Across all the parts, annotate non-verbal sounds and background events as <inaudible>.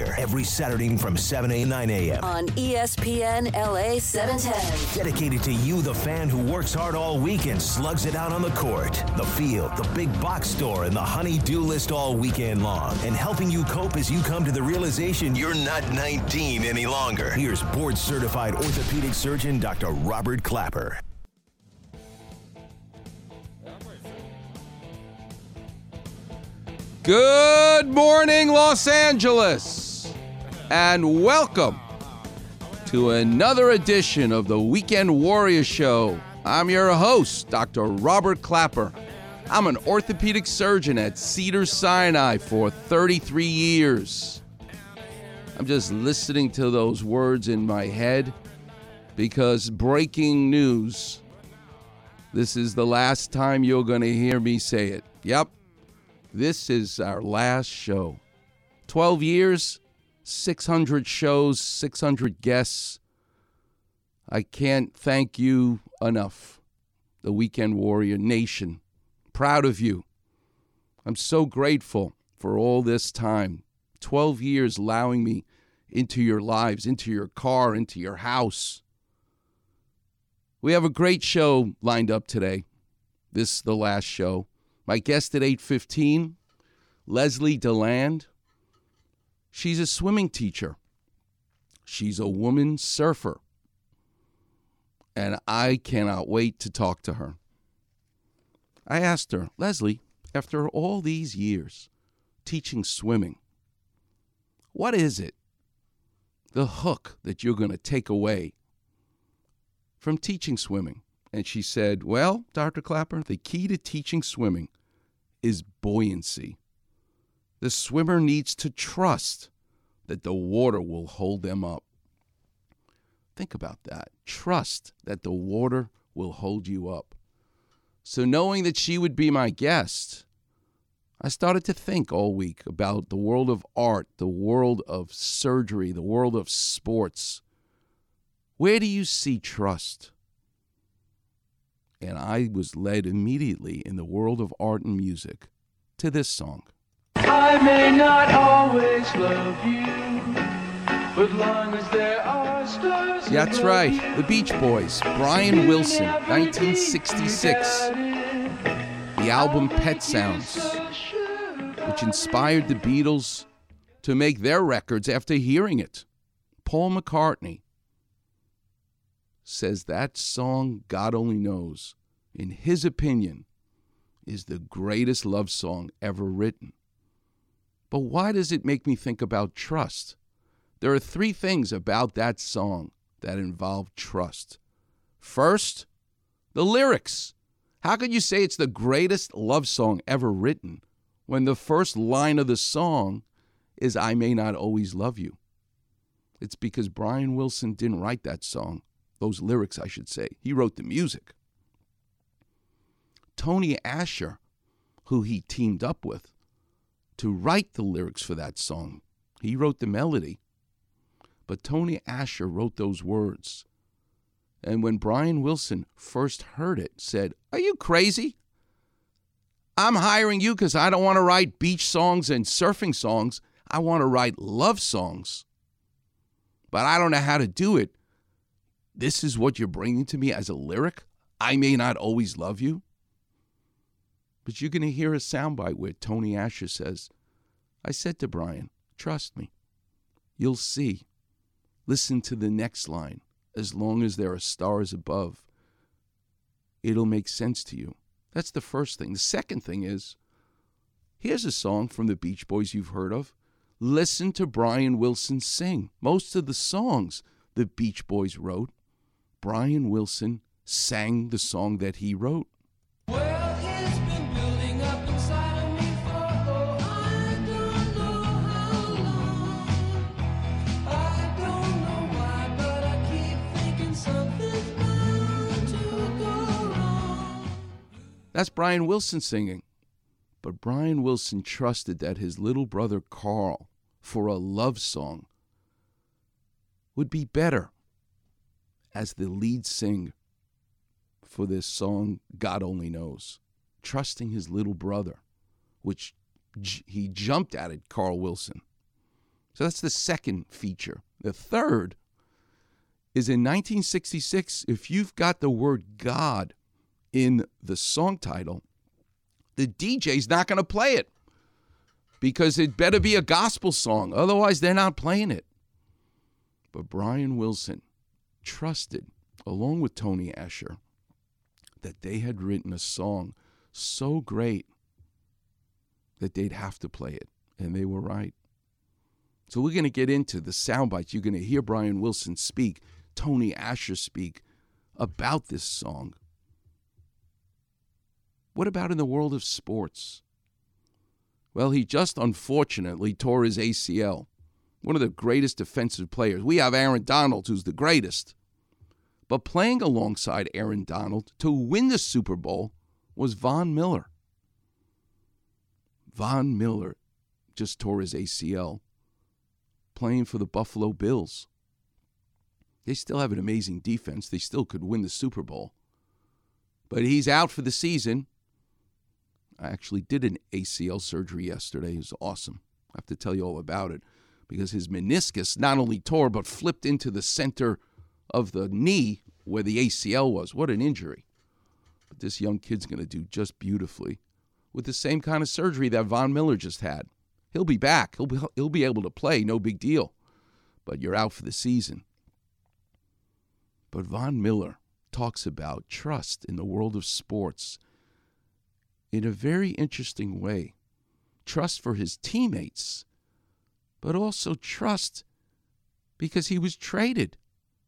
The Warrior, every Saturday from 7 a.m. 9 a.m. on ESPN LA 710. Dedicated to you, the fan who works hard all week and slugs it out on the court, the field, the big box store, and the honey-do list all weekend long. And helping you cope as you come to the realization you're not 19 any longer. Here's board-certified orthopedic surgeon Dr. Robert Klapper. Good morning, Los Angeles, and welcome to another edition of the Weekend Warrior Show. I'm your host, Dr. Robert Klapper. I'm an orthopedic surgeon at Cedars-Sinai for 33 years. I'm just listening to those words in my head because breaking news. This is the last time you're going to hear me say it. Yep. This is our last show. 12 years, 600 shows, 600 guests. I can't thank you enough, the Weekend Warrior Nation. Proud of you. I'm so grateful for all this time. 12 years allowing me into your lives, into your car, into your house. We have a great show lined up today. This is the last show. My guest at 8:15, Leslie Deland. She's a swimming teacher. She's a woman surfer. And I cannot wait to talk to her. I asked her, Leslie, after all these years teaching swimming, what is it, the hook that you're going to take away from teaching swimming? And she said, Well, Dr. Klapper, the key to teaching swimming is buoyancy. The swimmer needs to trust that the water will hold them up. Think about that. Trust that the water will hold you up. So, knowing that she would be my guest, I started to think all week about the world of art, the world of surgery, the world of sports. Where do you see trust? And I was led immediately in the world of art and music to this song. I may not always love you, but long as there are stars. That's right. The Beach Boys, Brian Wilson, 1966. The album Pet Sounds, which inspired the Beatles to make their records after hearing it. Paul McCartney says that song, God Only Knows, in his opinion, is the greatest love song ever written. But why does it make me think about trust? There are three things about that song that involve trust. First, the lyrics. How could you say it's the greatest love song ever written when the first line of the song is I may not always love you? It's because Brian Wilson didn't write that song, those lyrics, I should say. He wrote the music. Tony Asher, who he teamed up with to write the lyrics for that song, he wrote the melody. But Tony Asher wrote those words. And when Brian Wilson first heard it, said, Are you crazy? I'm hiring you because I don't want to write beach songs and surfing songs. I want to write love songs. But I don't know how to do it. This is what you're bringing to me as a lyric? I may not always love you. But you're going to hear a soundbite where Tony Asher says, I said to Brian, trust me. You'll see. Listen to the next line. As long as there are stars above, it'll make sense to you. That's the first thing. The second thing is here's a song from the Beach Boys you've heard of. Listen to Brian Wilson sing. Most of the songs the Beach Boys wrote, Brian Wilson sang the song that he wrote. That's Brian Wilson singing. But Brian Wilson trusted that his little brother Carl, for a love song, would be better as the lead singer for this song, God Only Knows. Trusting his little brother, which he jumped at it, Carl Wilson. So that's the second feature. The third is in 1966, if you've got the word God in the song title, the DJ's not going to play it because it better be a gospel song. Otherwise, they're not playing it. But Brian Wilson trusted, along with Tony Asher, that they had written a song so great that they'd have to play it. And they were right. So we're going to get into the sound bites. You're going to hear Brian Wilson speak, Tony Asher speak about this song. What about in the world of sports? Well, he just unfortunately tore his ACL. One of the greatest defensive players. We have Aaron Donald, who's the greatest. But playing alongside Aaron Donald to win the Super Bowl was Von Miller. Von Miller just tore his ACL playing for the Buffalo Bills. They still have an amazing defense. They still could win the Super Bowl. But he's out for the season. I actually did an ACL surgery yesterday. It was awesome. I have to tell you all about it because his meniscus not only tore but flipped into the center of the knee where the ACL was. What an injury. But this young kid's going to do just beautifully with the same kind of surgery that Von Miller just had. He'll be back. He'll be, he'll be able to play, no big deal. But you're out for the season. But Von Miller talks about trust in the world of sports in a very interesting way. Trust for his teammates, but also trust because he was traded.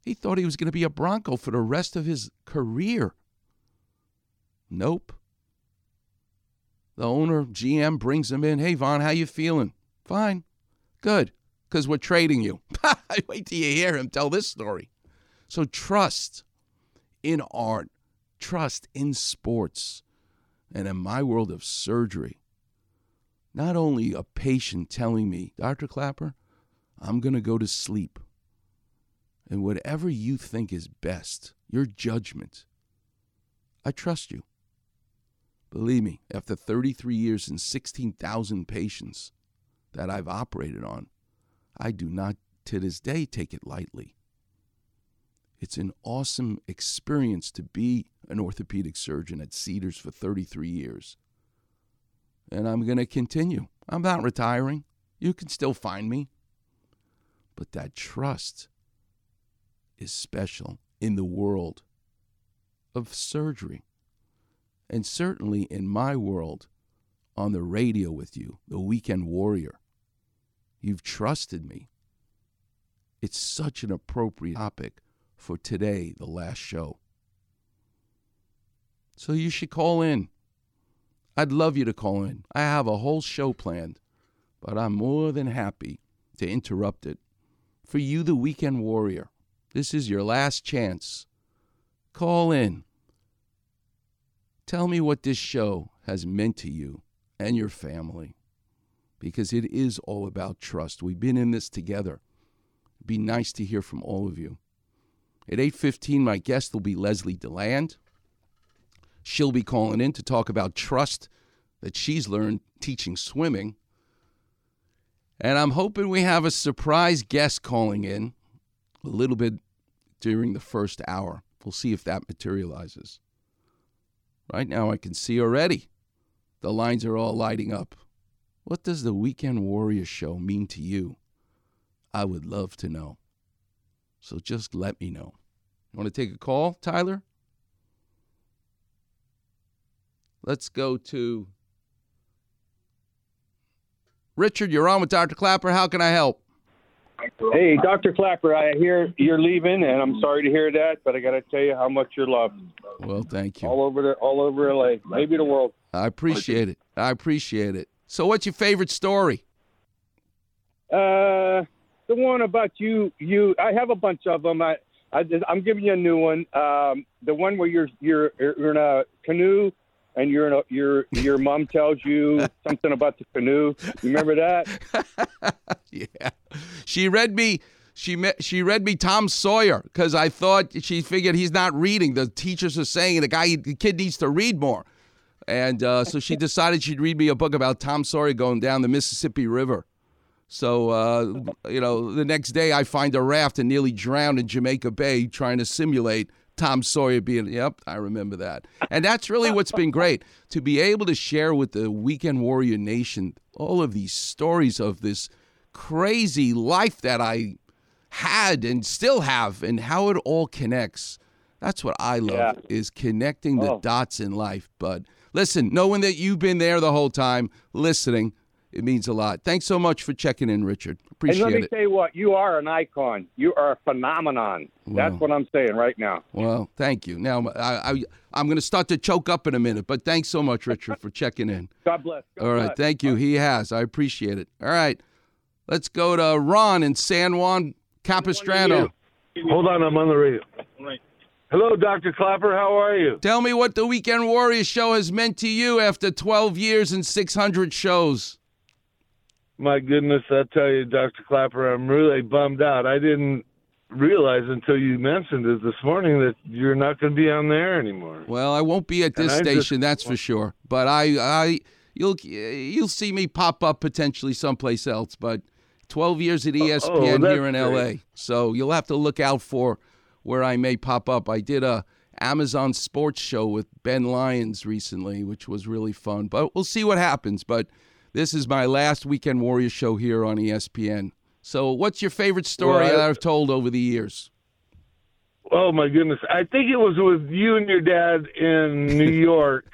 He thought he was going to be a Bronco for the rest of his career. Nope. The owner, GM, brings him in. Hey, Von, how you feeling? Fine. Good. Because we're trading you. <laughs> Wait till you hear him tell this story. So trust in art, trust in sports, and in my world of surgery. Not only a patient telling me, Dr. Klapper, I'm going to go to sleep. And whatever you think is best, your judgment, I trust you. Believe me, after 33 years and 16,000 patients that I've operated on, I do not to this day take it lightly. It's an awesome experience to be an orthopedic surgeon at Cedars for 33 years. And I'm going to continue. I'm not retiring. You can still find me. But that trust is special in the world of surgery. And certainly in my world, on the radio with you, the weekend warrior. You've trusted me. It's such an appropriate topic for today, the last show. So you should call in. I'd love you to call in. I have a whole show planned, but I'm more than happy to interrupt it. For you, the weekend warrior, this is your last chance. Call in. Tell me what this show has meant to you and your family because it is all about trust. We've been in this together. Be nice to hear from all of you. At 8:15 my guest will be Leslie Deland. She'll be calling in to talk about trust that she's learned teaching swimming. And I'm hoping we have a surprise guest calling in a little bit during the first hour. We'll see if that materializes. Right now I can see already the lines are all lighting up. What does the Weekend Warrior show mean to you? I would love to know. So just let me know. You want to take a call, Tyler? Let's go to Richard. You're on with Dr. Klapper. How can I help? Hey, Dr. Klapper, I hear you're leaving, and I'm sorry to hear that, but I got to tell you how much you're loved Well, thank you. all over the all over LA, maybe the world. I appreciate it. I appreciate it. So, what's your favorite story? Uh, the one about you, you. I have a bunch of them. I, I I'm giving you a new one. Um, the one where you're you're you're in a canoe and you're your your your mom tells you <laughs> something about the canoe. You remember that? <laughs> yeah, she read me. She met, she read me Tom Sawyer because I thought she figured he's not reading. The teachers are saying the guy, the kid needs to read more, and uh, so she <laughs> decided she'd read me a book about Tom Sawyer going down the Mississippi River. So uh, you know, the next day I find a raft and nearly drown in Jamaica Bay trying to simulate Tom Sawyer being. Yep, I remember that, and that's really what's been great to be able to share with the Weekend Warrior Nation all of these stories of this crazy life that I had and still have and how it all connects. That's what I love Yeah. is connecting the Oh. dots in life. But listen, knowing that you've been there the whole time, listening, it means a lot. Thanks so much for checking in, Richard. Appreciate it. And let me it. tell you what, you are an icon. You are a phenomenon. That's what I'm saying right now. Well, thank you. Now I, I I'm going to start to choke up in a minute, but thanks so much, Richard, for checking in. <laughs> God bless. God All right, bless. thank you. He has. I appreciate it. All right, let's go to Ron in San Juan Capistrano. Hold on, I'm on the radio. Hello, Dr. Klapper. How are you? Tell me what the Weekend Warrior show has meant to you after 12 years and 600 shows. My goodness, I tell you, Dr. Klapper, I'm really bummed out. I didn't realize until you mentioned it this morning that you're not going to be on there anymore. Well, I won't be at this I just- station, that's for sure. But I, I, you'll, you'll see me pop up potentially someplace else. But 12 years at ESPN Oh, oh that's here in LA, so you'll have to look out for where I may pop up. I did a Amazon Sports show with Ben Lyons recently, which was really fun. But we'll see what happens. But this is my last Weekend Warrior show here on ESPN. So, what's your favorite story Well, I- that I've told over the years? Oh, my goodness. I think it was with you and your dad in New <laughs> York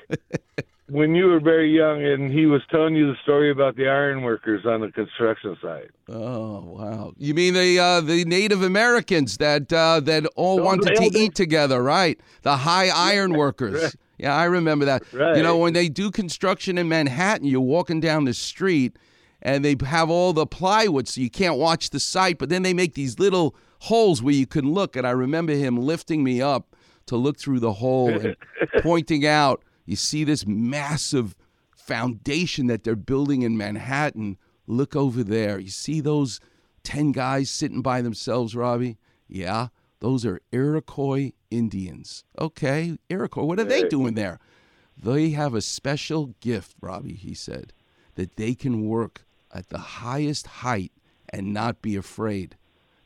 when you were very young, and he was telling you the story about the iron workers on the construction site. Oh wow! You mean the uh, the Native Americans that uh, that all wanted to eat together, right? The high <laughs> iron workers. right. Yeah, I remember that. You know, when they do construction in Manhattan, you're walking down the street, and they have all the plywood, so you can't watch the site. But then they make these little holes where you can look. And I remember him lifting me up to look through the hole and <laughs> pointing out, you see this massive foundation that they're building in Manhattan. Look over there. You see those 10 guys sitting by themselves, Robbie? Yeah, those are Iroquois Indians. Okay, Iroquois, what are they doing there? They have a special gift, Robbie, he said, that they can work at the highest height and not be afraid.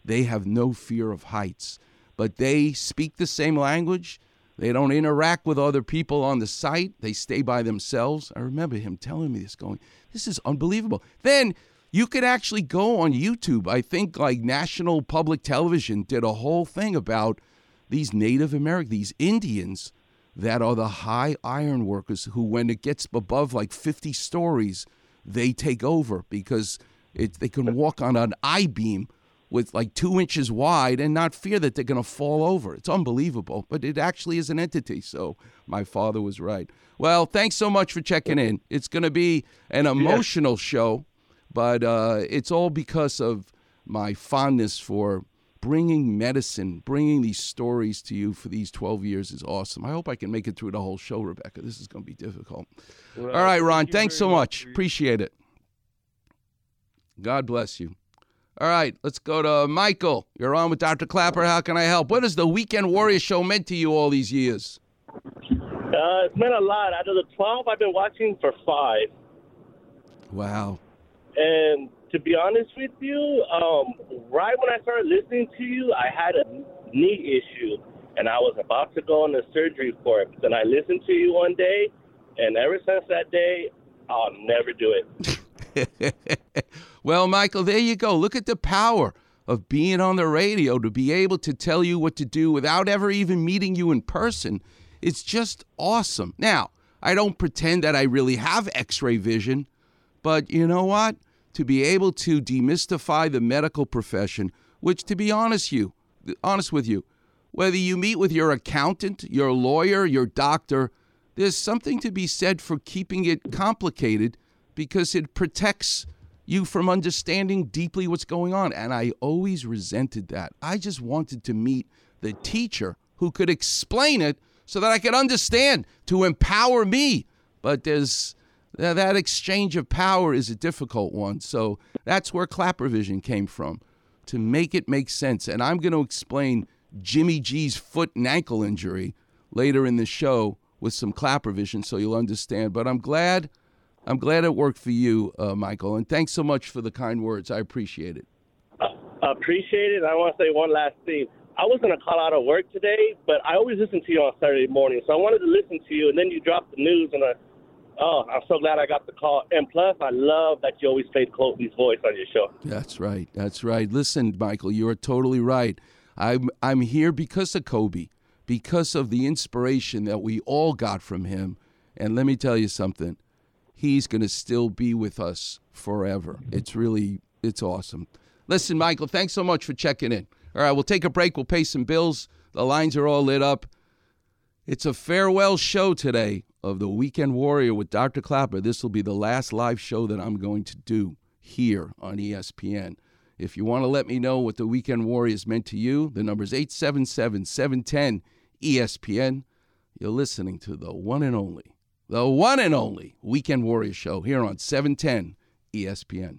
They have no fear of heights, but they speak the same language. They don't interact with other people on the site. They stay by themselves. I remember him telling me this, going, This is unbelievable. Then you could actually go on YouTube. I think like National Public Television did a whole thing about these Native American, these Indians that are the high iron workers who, when it gets above like 50 stories, they take over because it, they can walk on an I beam with like two inches wide and not fear that they're going to fall over. It's unbelievable, but it actually is an entity. So my father was right. Well, thanks so much for checking in. It's going to be an emotional show, but uh, it's all because of my fondness for bringing medicine, bringing these stories to you for these 12 years is awesome. I hope I can make it through the whole show, Rebecca. This is going to be difficult. all right, Ron, thanks so much. Appreciate it. God bless you. All right, let's go to Michael. You're on with Dr. Klapper. How can I help? What has the Weekend Warrior show meant to you all these years? Uh, it's meant a lot. Out of the 12, I've been watching for five. Wow. And to be honest with you, um, right when I started listening to you, I had a knee issue, and I was about to go into surgery for it. Then I listened to you one day, and ever since that day, I'll never do it. <laughs> well, Michael, there you go. Look at the power of being on the radio to be able to tell you what to do without ever even meeting you in person. It's just awesome. Now, I don't pretend that I really have x ray vision, but you know what? To be able to demystify the medical profession, which, to be honest, you, honest with you, whether you meet with your accountant, your lawyer, your doctor, there's something to be said for keeping it complicated because it protects you from understanding deeply what's going on. And I always resented that. I just wanted to meet the teacher who could explain it so that I could understand to empower me. But there's that that exchange of power is a difficult one. So that's where Klapper vision came from to make it make sense. And I'm going to explain Jimmy G's foot and ankle injury later in the show with some Klapper vision so you'll understand. But I'm glad I'm glad it worked for you, uh, Michael. And thanks so much for the kind words. I appreciate it. Appreciate it. I want to say one last thing. I was going to call out of work today, but I always listen to you on Saturday morning. So I wanted to listen to you, and then you dropped the news, and I, oh, I'm so glad I got the call. And plus, I love that you always played Kobe's voice on your show. That's right. That's right. Listen, Michael, you are totally right. I'm I'm here because of Kobe, because of the inspiration that we all got from him. And let me tell you something. He's going to still be with us forever. It's really it's awesome. Listen, Michael, thanks so much for checking in. All right, we'll take a break. We'll pay some bills. The lines are all lit up. It's a farewell show today of the Weekend Warrior with Dr. Klapper. This will be the last live show that I'm going to do here on ESPN. If you want to let me know what the Weekend Warrior has meant to you, the number is 877 710 ESPN. You're listening to the one and only, the one and only Weekend Warrior show here on E 710 ESPN.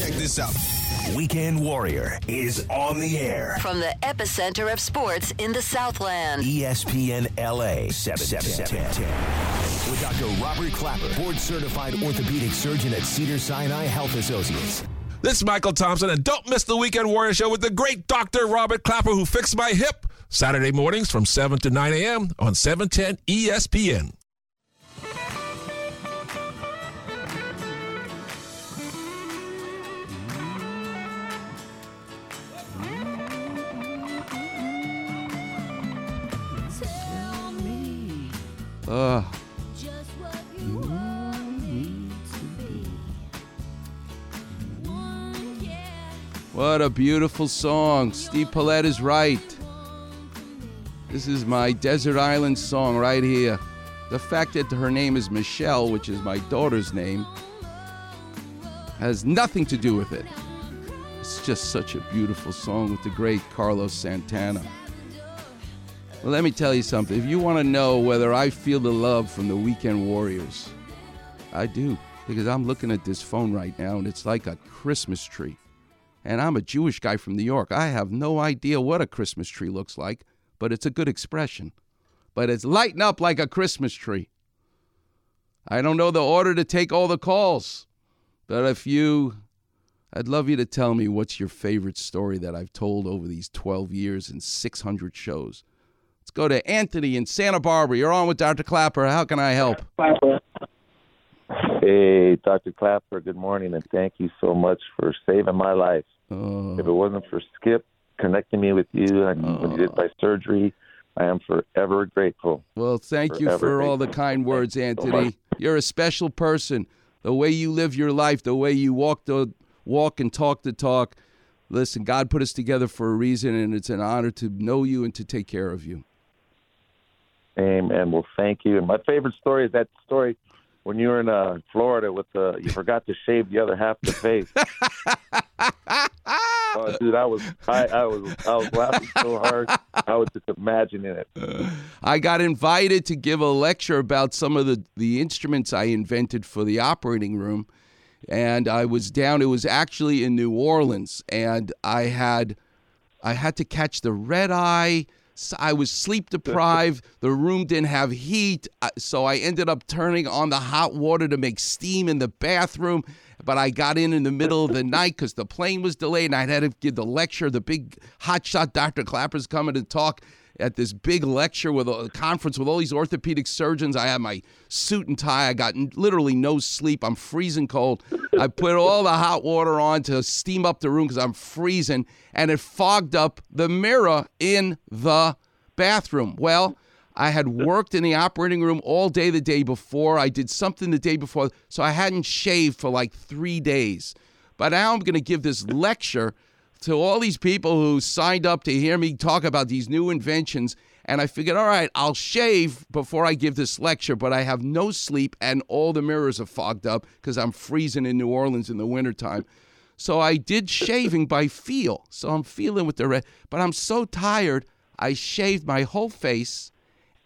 Check this out. Weekend Warrior is on the air. From the epicenter of sports in the Southland. ESPN LA 710. With Dr. Robert Klapper, board certified orthopedic surgeon at Cedars-Sinai Health Associates. This is Michael Thompson, and don't miss the Weekend Warrior Show with the great Dr. Robert Klapper, who fixed my hip. Saturday mornings from 7 to 9 a.m. on E 710 ESPN. Ugh. Mm-hmm. What a beautiful song. Steve Paulette is right. This is my Desert Island song right here. The fact that her name is Michelle, which is my daughter's name, has nothing to do with it. It's just such a beautiful song with the great Carlos Santana. Well, let me tell you something. If you want to know whether I feel the love from the Weekend Warriors, I do. Because I'm looking at this phone right now and it's like a Christmas tree. And I'm a Jewish guy from New York. I have no idea what a Christmas tree looks like, but it's a good expression. But it's lighting up like a Christmas tree. I don't know the order to take all the calls, but if you, I'd love you to tell me what's your favorite story that I've told over these 12 years and 600 shows. Let's go to Anthony in Santa Barbara. You're on with Dr. Klapper. How can I help? Hey, Dr. Klapper, good morning, and thank you so much for saving my life. Oh, If it wasn't for Skip connecting me with you and when you did my oh. surgery, I am forever grateful. well, thank you Forever for all the kind words, you so Anthony. You're a special person. The way you live your life, the way you walk the walk and talk the talk. Listen, God put us together for a reason, and it's an honor to know you and to take care of you. Amen. Well, thank you. And my favorite story is that story when you were in uh, Florida with the you forgot to shave the other half of the face. <laughs> oh, dude, I was I, I was I was laughing so hard. I was just imagining it. I got invited to give a lecture about some of the, the instruments I invented for the operating room. And I was down, it was actually in New Orleans. And I had I had to catch the red eye. I was sleep <laughs> deprived. The room didn't have heat, so I ended up turning on the hot water to make steam in the bathroom. But I got in in the middle of the <laughs> night because the plane was delayed, and I had to give the lecture. The big hotshot Dr. Klapper's coming to talk at this big lecture with a conference with all these orthopedic surgeons. I had my suit and tie. I got literally no sleep. I'm freezing cold. I put all the hot water on to steam up the room because I'm freezing, and it fogged up the mirror in the bathroom. Well, I had worked in the operating room all day the day before. I did something the day before, so I hadn't shaved for like three days. But now I'm going to give this lecture to all these people who signed up to hear me talk about these new inventions. And I figured, all right, I'll shave before I give this lecture, but I have no sleep and all the mirrors are fogged up because I'm freezing in New Orleans in the wintertime. So I did shaving by feel. So I'm feeling with the red, but I'm so tired, I shaved my whole face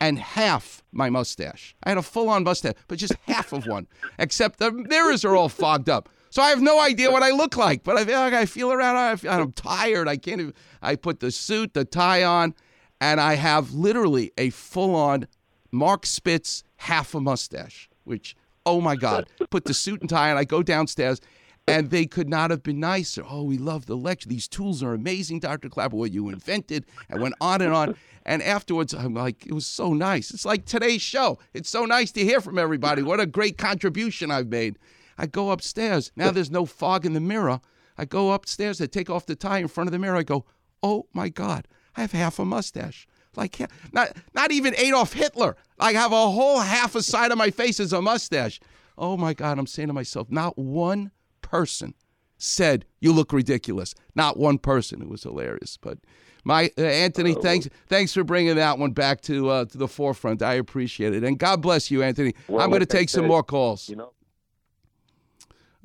and half my mustache. I had a full on mustache, but just half of one, except the mirrors are all fogged up. So I have no idea what I look like, but I feel like I feel around. I feel, I'm tired. I can't even. I put the suit, the tie on, and I have literally a full on Mark Spitz half a mustache, which, oh my God. Put the suit and tie on. I go downstairs, and they could not have been nicer. Oh, we love the lecture. These tools are amazing, Dr. Klapper, what you invented. And went on and on. And afterwards, I'm like, it was so nice. It's like today's show. It's so nice to hear from everybody. What a great contribution I've made. I go upstairs. Now there's no fog in the mirror. I go upstairs. I take off the tie in front of the mirror. I go, oh my God, I have half a mustache. Like not not even Adolf Hitler. I have a whole half a side of my face as a mustache. Oh my God, I'm saying to myself, not one person said you look ridiculous. Not one person. It was hilarious. But my uh, Anthony, thanks thanks for bringing that one back to uh, to the forefront. I appreciate it, and God bless you, Anthony. Well, I'm going to take some more calls. You know,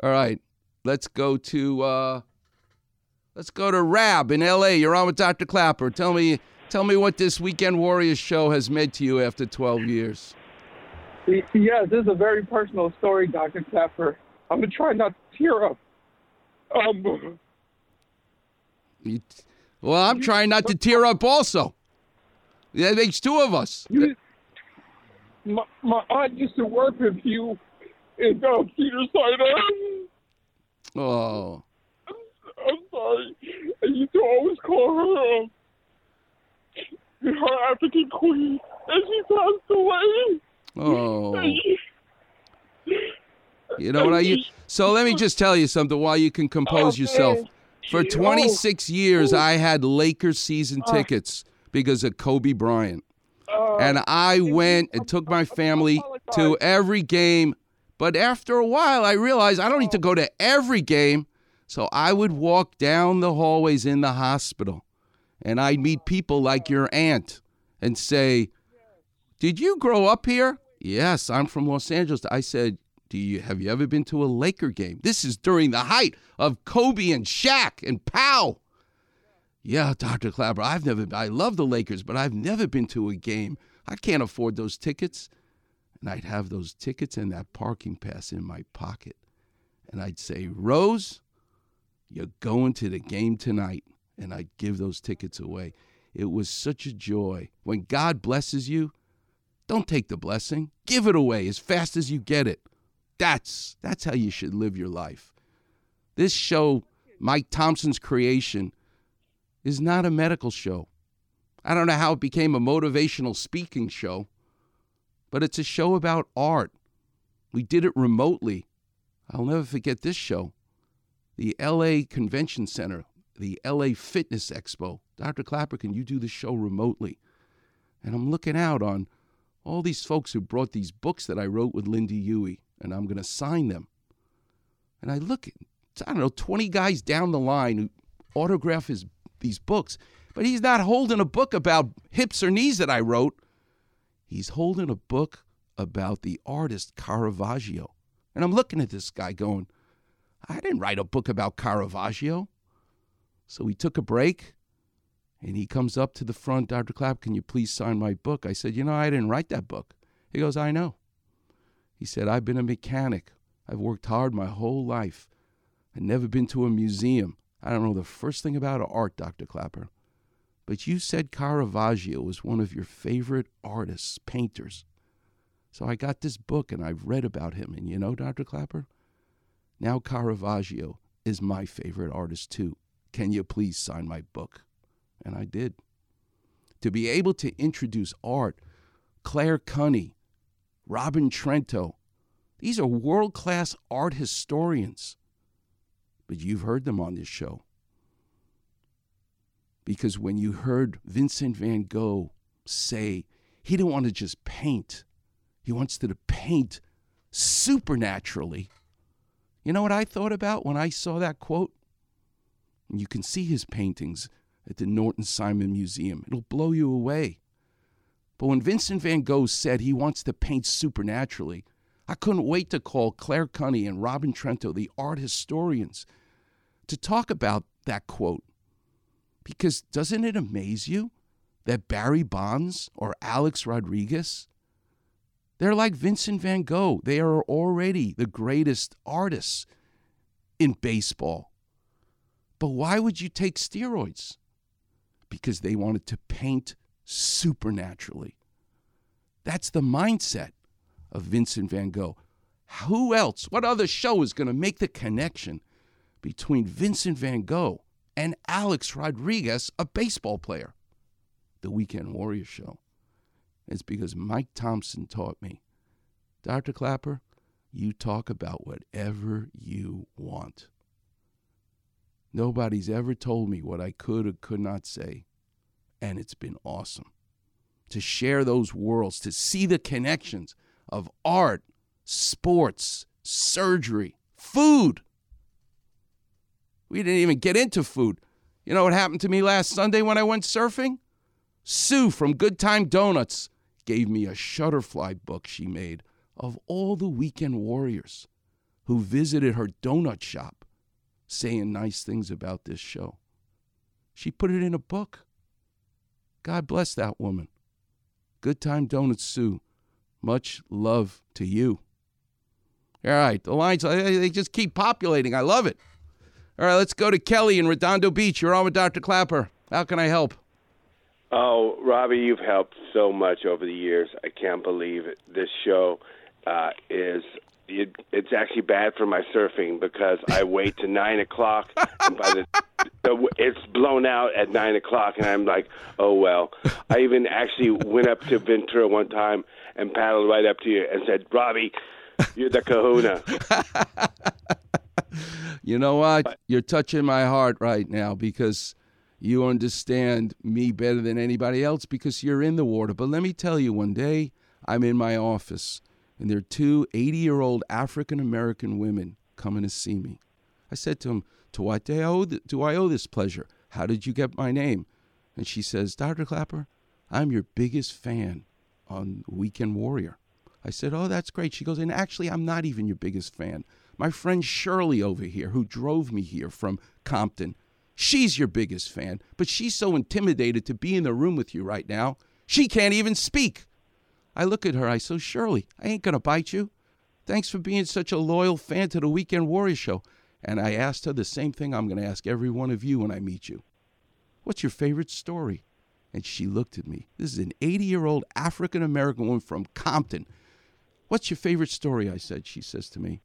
All right, let's go to uh, let's go to Rab in L.A. You're on with Dr. Klapper. Tell me tell me what this Weekend Warriors show has meant to you after 12 years. Yeah, this is a very personal story, Dr. Klapper. I'm going to try not to tear up. Um, You- well, I'm trying not to tear up. Also, that makes two of us. you, my, my aunt used to work with you in uh, Cedar Sinai. Oh, I'm sorry. I used to always call her um, her African queen, and she passed away. oh. You know what I use? So let me just tell you something while you can compose yourself. For 26 years, I had Lakers season tickets because of Kobe Bryant. And I went and took my family to every game. But after a while, I realized I don't need to go to every game. So I would walk down the hallways in the hospital and I'd meet people like your aunt and say, Did you grow up here? Yes, I'm from Los Angeles. I said, Do you have you ever been to a Laker game? This is during the height of Kobe and Shaq and Powell. Yeah, Dr. Klapper, I've never I love the Lakers, but I've never been to a game. I can't afford those tickets. And I'd have those tickets and that parking pass in my pocket. And I'd say, Rose, you're going to the game tonight. And I'd give those tickets away. It was such a joy. When God blesses you, don't take the blessing. Give it away as fast as you get it. That's that's how you should live your life. This show, Mike Thompson's creation, is not a medical show. I don't know how it became a motivational speaking show, but it's a show about art. We did it remotely. I'll never forget this show. The LA Convention Center, the LA Fitness Expo. Dr. Klapper, can you do the show remotely? And I'm looking out on all these folks who brought these books that I wrote with Lynda Huey, and I'm going to sign them. And I look at, I don't know, 20 guys down the line who autograph his, these books, but he's not holding a book about hips or knees that I wrote. He's holding a book about the artist Caravaggio. And I'm looking at this guy going, I didn't write a book about Caravaggio. So we took a break and he comes up to the front, Dr. Clapp, can you please sign my book? I said, You know, I didn't write that book. He goes, I know. He said, I've been a mechanic. I've worked hard my whole life. I've never been to a museum. I don't know the first thing about art, Dr. Klapper. But you said Caravaggio was one of your favorite artists, painters. So I got this book and I've read about him. And you know, Dr. Klapper, now Caravaggio is my favorite artist too. Can you please sign my book? And I did. To be able to introduce art, Claire Cunney, Robin Trento, these are world class art historians. But you've heard them on this show. Because when you heard Vincent van Gogh say he didn't want to just paint, he wants to paint supernaturally. You know what I thought about when I saw that quote? And you can see his paintings at the Norton Simon Museum. It'll blow you away. But when Vincent van Gogh said he wants to paint supernaturally, I couldn't wait to call Claire Cunney and Robin Trento, the art historians, to talk about that quote. Because doesn't it amaze you that Barry Bonds or Alex Rodriguez, they're like Vincent van Gogh. They are already the greatest artists in baseball. But why would you take steroids? Because they wanted to paint supernaturally. That's the mindset of Vincent van Gogh. Who else, what other show is going to make the connection between Vincent van Gogh and Alex Rodriguez, a baseball player? The Weekend Warrior Show. It's because Mike Thompson taught me. Dr. Klapper, you talk about whatever you want. Nobody's ever told me what I could or could not say, and it's been awesome. To share those worlds, to see the connections of art, sports, surgery, food. We didn't even get into food. You know what happened to me last Sunday when I went surfing? Sue from Good Time Donuts gave me a Shutterfly book she made of all the weekend warriors who visited her donut shop saying nice things about this show. She put it in a book. God bless that woman. Good Time Donuts Sue. Much love to you. All right, the lines, they just keep populating. I love it. All right, let's go to Kelly in Redondo Beach. You're on with Dr. Klapper. How can I help? Oh, Robbie, you've helped so much over the years. I can't believe it. This show uh, is it, it's actually bad for my surfing because I wait to nine o'clock, and by the, <laughs> the it's blown out at nine o'clock, and I'm like, oh well. I even actually went up to Ventura one time and paddled right up to you and said, Robbie, you're the Kahuna. <laughs> You know what? You're touching my heart right now because you understand me better than anybody else because you're in the water. But let me tell you, one day I'm in my office and there are two 80 year old African American women coming to see me. I said to them, To what do I, owe th- do I owe this pleasure? How did you get my name? And she says, Dr. Klapper, I'm your biggest fan on Weekend Warrior. I said, Oh, that's great. She goes, And actually, I'm not even your biggest fan. My friend Shirley over here, who drove me here from Compton, she's your biggest fan, but she's so intimidated to be in the room with you right now, she can't even speak. I look at her, I say, Shirley, I ain't going to bite you. Thanks for being such a loyal fan to the Weekend Warrior Show. And I asked her the same thing I'm going to ask every one of you when I meet you. What's your favorite story? And she looked at me. This is an 80 year old African American woman from Compton. What's your favorite story? I said. She says to me,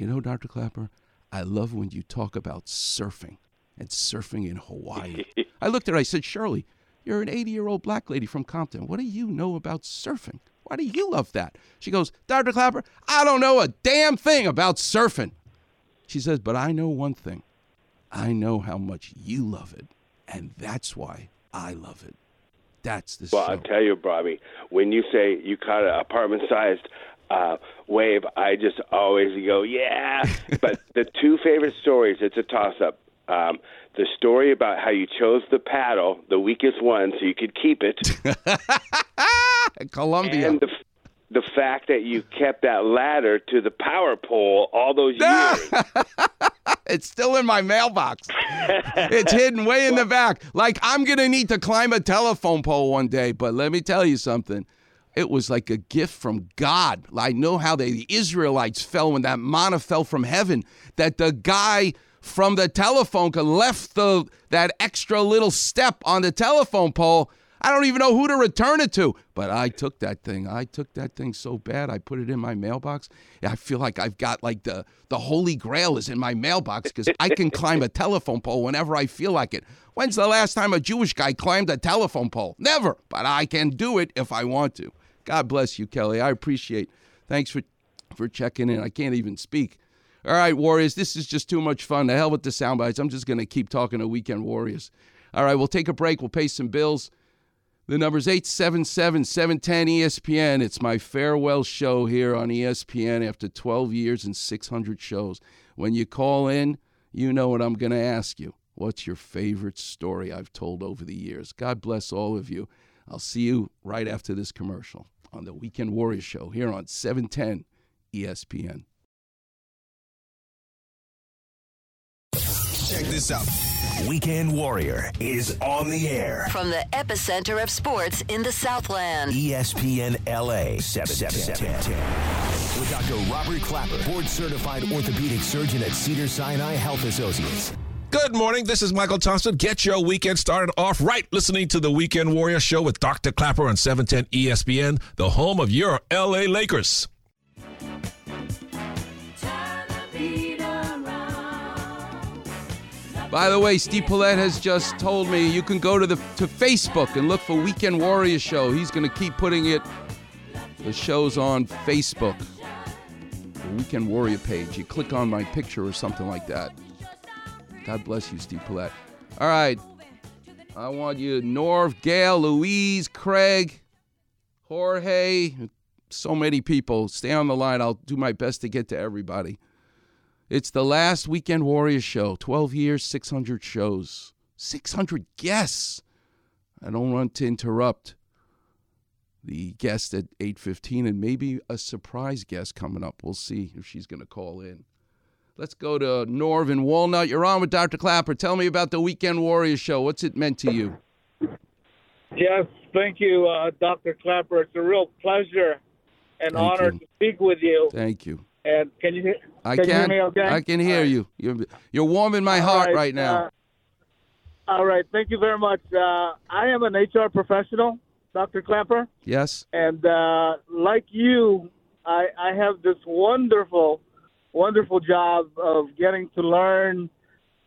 You know, Dr. Klapper, I love when you talk about surfing and surfing in Hawaii. <laughs> I looked at her. I said, Shirley, you're an 80 year old black lady from Compton. What do you know about surfing? Why do you love that? She goes, Dr. Klapper, I don't know a damn thing about surfing. She says, but I know one thing. I know how much you love it. And that's why I love it. That's the Well, show. I'll tell you, Bobby, when you say you caught an apartment sized uh, wave, I just always go, yeah. <laughs> but the two favorite stories, it's a toss up. Um, the story about how you chose the paddle, the weakest one, so you could keep it. <laughs> Columbia. And the, the fact that you kept that ladder to the power pole all those <laughs> years. it's still in my mailbox. it's hidden way in the back. Like I'm going to need to climb a telephone pole one day, but let me tell you something. It was like a gift from God. I know how they, the Israelites fell when that manna fell from heaven, that the guy from the telephone, left the that extra little step on the telephone pole. I don't even know who to return it to. But I took that thing. I took that thing so bad. I put it in my mailbox. I feel like I've got like the the holy grail is in my mailbox because I can climb a telephone pole whenever I feel like it. When's the last time a Jewish guy climbed a telephone pole? Never. But I can do it if I want to. God bless you, Kelly. I appreciate. Thanks for for checking in. I can't even speak. All right, Warriors, this is just too much fun. The hell with the sound bites. I'm just going to keep talking to Weekend Warriors. All right, we'll take a break. We'll pay some bills. The number's 877 710 ESPN. It's my farewell show here on ESPN after 12 years and 600 shows. When you call in, you know what I'm going to ask you. What's your favorite story I've told over the years? God bless all of you. I'll see you right after this commercial on the Weekend Warriors show here on E 710 ESPN. Check this out. Weekend Warrior is on the air. From the epicenter of sports in the Southland. ESPN LA 710. With Dr. Robert Klapper, board certified orthopedic surgeon at Cedars-Sinai Health Associates. Good morning. This is Mychal Thompson. Get your weekend started off right listening to the Weekend Warrior Show with Dr. Klapper on E 710 ESPN, the home of your LA Lakers. By the way, Steve Paulette has just told me you can go to the to Facebook and look for Weekend Warrior Show. He's going to keep putting it the shows on Facebook. The Weekend Warrior page. You click on my picture or something like that. God bless you, Steve Paulette. All right. I want you, Norv, Gail, Louise, Craig, Jorge, so many people. Stay on the line. I'll do my best to get to everybody. It's the last Weekend Warrior show. 12 years, 600 shows, 600 guests. I don't want to interrupt the guest at 8:15 and maybe a surprise guest coming up. We'll see if she's going to call in. Let's go to Norv in Walnut. You're on with Dr. Klapper. Tell me about the Weekend Warrior show. What's it meant to you? Yes, thank you, uh, Dr. Klapper. It's a real pleasure and Thank honor you. to speak with you. Thank you. And can you hear? I can, can. you hear me okay? I can hear you. You're you're warming my All heart right, right, now. uh, all right, thank you very much. Uh, I am an HR professional, Dr. Klapper, yes. and uh, like you, I, I have this wonderful, wonderful job of getting to learn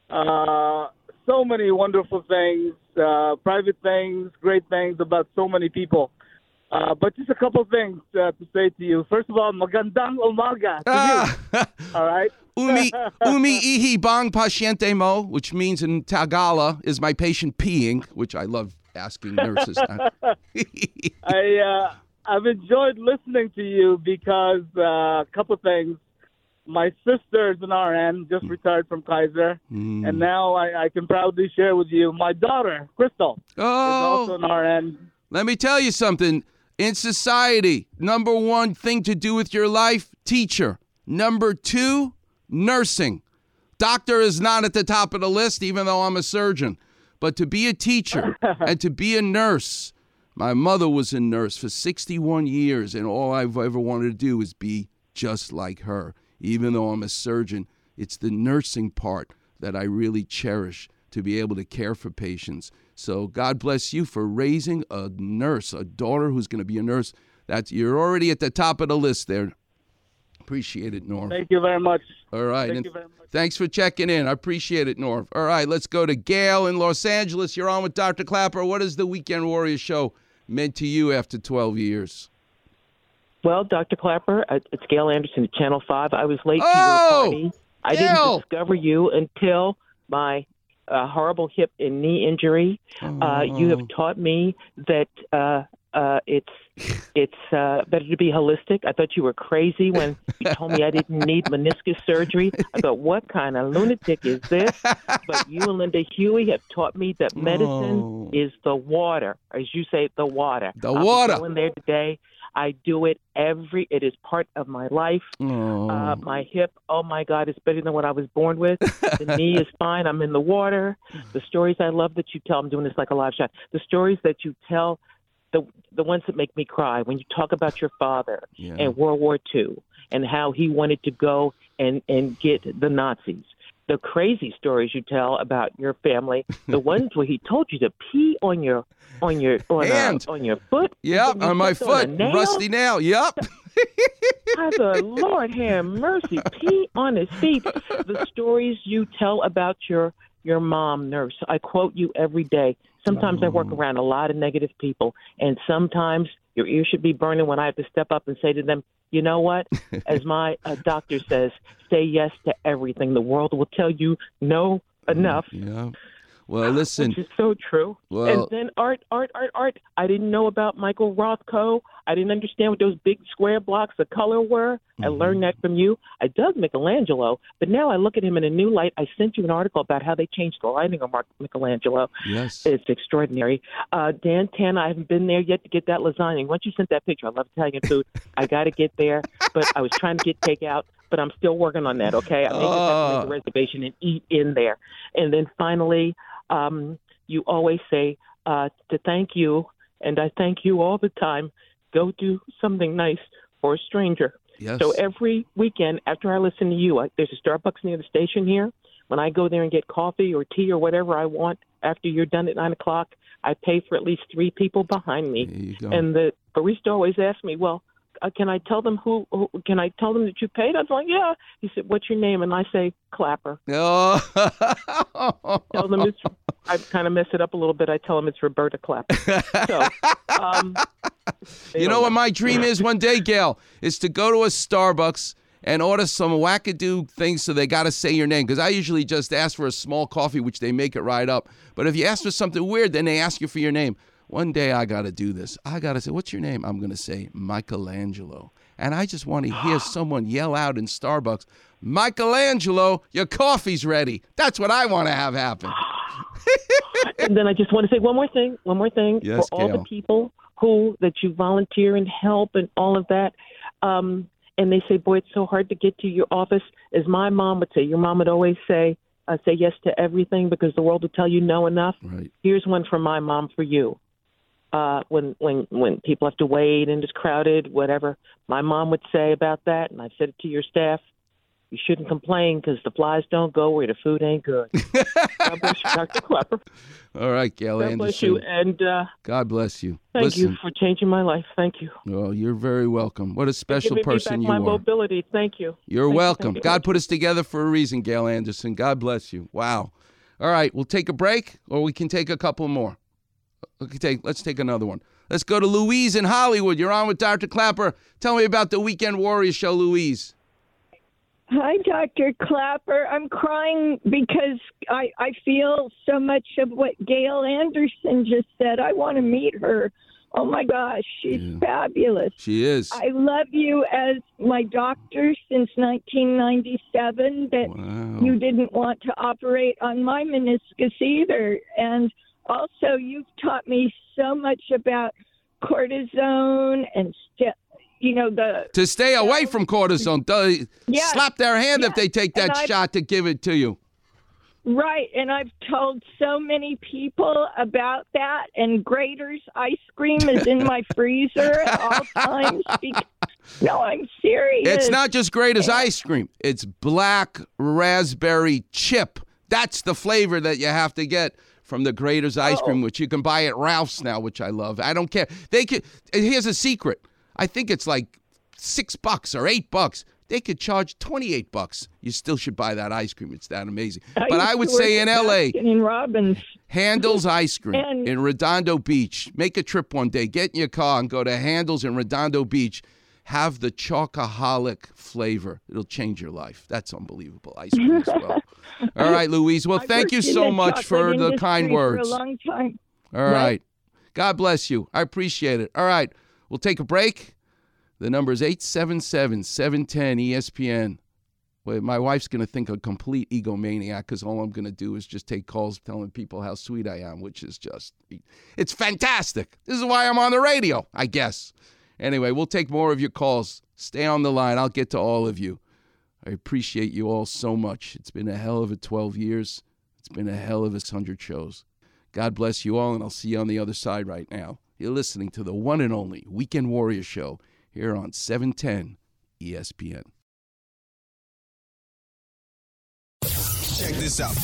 uh, so many wonderful things, uh, private things, great things about so many people. Uh, but just a couple things uh, to say to you. First of all, magandang umaga to you. <laughs> All right. <laughs> Umi umi ihi bang paciente mo, which means in Tagala, is my patient peeing, which I love asking nurses. <laughs> I uh, I've enjoyed listening to you because uh, a couple things. My sister is an RN, just retired from Kaiser, Mm. and now I, I can proudly share with you my daughter, Crystal, Oh. is also an RN. Let me tell you something. In society, number one thing to do with your life, teacher. Number two, nursing. Doctor is not at the top of the list, even though I'm a surgeon. But to be a teacher <laughs> and to be a nurse, my mother was a nurse for 61 years, and all I've ever wanted to do is be just like her. Even though I'm a surgeon, it's the nursing part that I really cherish to be able to care for patients. So God bless you for raising a nurse, a daughter who's going to be a nurse. That's you're already at the top of the list there. Appreciate it, Norm. Thank you very much. All right. Thank and you very much. Thanks for checking in. I appreciate it, Norm. All right, let's go to Gail in Los Angeles. You're on with Dr. Klapper. What is the Weekend Warriors show meant to you after 12 years? Well, Dr. Klapper, uh, it's Gail Anderson at Channel 5. I was late Oh, to your party. I Gail. didn't discover you until my uh, horrible hip and knee injury. Uh, you have taught me that uh, uh, it's <laughs> it's uh, better to be holistic. I thought you were crazy when you told me I didn't <laughs> need meniscus surgery. I thought, what kind of lunatic is this? But you and Lynda Huey have taught me that medicine Oh. is the water, as you say, the water. The water. going there today. I do it every. It is part of my life. Oh. Uh, my hip, oh my God, it's better than what I was born with. The <laughs> knee is fine. I'm in the water. The stories I love that you tell. I'm doing this like a live shot. The stories that you tell, the the ones that make me cry. When you talk about your father Yeah. and World War II and how he wanted to go and and get the Nazis. The crazy stories you tell about your family, the <laughs> ones where he told you to pee on your on your on, uh, Hand. on your foot. Yep, on my stepped on foot, nail. rusty nail. Yep. <laughs> Father, Lord have mercy. Pee on his feet. The stories you tell about your your mom, nurse. I quote you every day. Sometimes I work around a lot of negative people, and sometimes your ears should be burning when I have to step up and say to them, "You know what? <laughs> As my uh, doctor says, say yes to everything. The world will tell you no enough." Yeah. Well, <laughs> listen. Which is so true. Well- and then art, art, art, art. I didn't know about Michael Rothko. I didn't understand what those big square blocks of color were. I Mm-hmm. learned that from you. I dug Michelangelo, but now I look at him in a new light. I sent you an article about how they changed the lighting of Mark Michelangelo. Yes. It's extraordinary. Uh, Dan Tan, I haven't been there yet to get that lasagna. Once you sent that picture, I love Italian food. I got to get there, but I was trying to get takeout, but I'm still working on that. Okay, I may just have to make a reservation and eat in there. And then finally, um, you always say uh, to thank you, and I thank you all the time. Go do something nice for a stranger. Yes. So every weekend after I listen to you, I, there's a Starbucks near the station here. When I go there and get coffee or tea or whatever I want after you're done at nine o'clock, I pay for at least three people behind me. And the barista always asks me, "Well, uh, can I tell them who, who? Can I tell them that you paid?" I was like, "Yeah." He said, "What's your name?" And I say, "Klapper." <laughs> Oh. tell them it's. I kind of mess it up a little bit. I tell them it's Roberta Klapper. So, <laughs> um, You know what my dream is one day, Gail? Is to go to a Starbucks and order some wackadoo things so they got to say your name. Because I usually just ask for a small coffee, which they make it right up. But if you ask for something weird, then they ask you for your name. One day I got to do this. I got to say, what's your name? I'm going to say Michelangelo. And I just want to hear <gasps> someone yell out in Starbucks, Michelangelo, your coffee's ready. That's what I want to have happen. <laughs> and then I just want to say one more thing. One more thing Yes, for all Gail. the people who that you volunteer and help and all of that. Um, and they say, "Boy, it's so hard to get to your office." As my mom would say, your mom would always say, uh, "Say yes to everything because the world will tell you no enough." Right. Here's one from my mom for you. Uh, when when when people have to wait and it's crowded, whatever, my mom would say about that, and I've said it to your staff. You shouldn't complain because the flies don't go where the food ain't good. <laughs> God bless you, Dr. Klapper. All right, Gail God Anderson. bless you, and uh, God bless you. thank Listen, you for changing my life. Thank you. Oh, you're very welcome. What a special person you my are. mobility. Thank you. You're Thank welcome. you. God put us together for a reason, Gail Anderson. God bless you. Wow. All right, we'll take a break, or we can take a couple more. Okay, take. Let's take another one. Let's go to Louise in Hollywood. You're on with Dr. Klapper. Tell me about the Weekend Warriors show, Louise. Hi, Dr. Klapper. I'm crying because I, I feel so much of what Gail Anderson just said. I want to meet her. Oh my gosh, she's fabulous. She is. I love you as my doctor since 1997. That you didn't want to operate on my meniscus either, and also you've taught me so much about cortisone and st- you know the To stay away from cortisone, Yes, slap their hand if they take that and shot to give it to you. Right, and I've told so many people about that. And Graeter's ice cream is in my freezer at all <laughs> times. Because, no, I'm serious. It's not just great as ice cream. It's black raspberry chip. That's the flavor that you have to get from the Graeter's ice cream, oh. which you can buy at Ralph's now, which I love. I don't care. They could. Here's a secret. I think it's like six bucks or eight bucks. They could charge twenty eight bucks. You still should buy that ice cream. It's that amazing. but I would say in L.A. in Robbins. Handel's Ice Cream And- in Redondo Beach. Make a trip one day. Get in your car and go to Handel's in Redondo Beach. Have the chocoholic flavor. It'll change your life. That's unbelievable ice cream as well. <laughs> All right, Louise. Well, I thank you so much for the kind words. For a long time. All right. God bless you. I appreciate it. All right. We'll take a break. The number is 877 710 ESPN. My wife's going to think a complete egomaniac because all I'm going to do is just take calls telling people how sweet I am, which is just, it's fantastic. This is why I'm on the radio, I guess. Anyway, we'll take more of your calls. Stay on the line. I'll get to all of you. I appreciate you all so much. It's been a hell of a 12 years. It's been a hell of a 100 shows. God bless you all, and I'll see you on the other side right now. You're listening to the one and only Weekend Warrior Show here on E 710 ESPN. Check this out.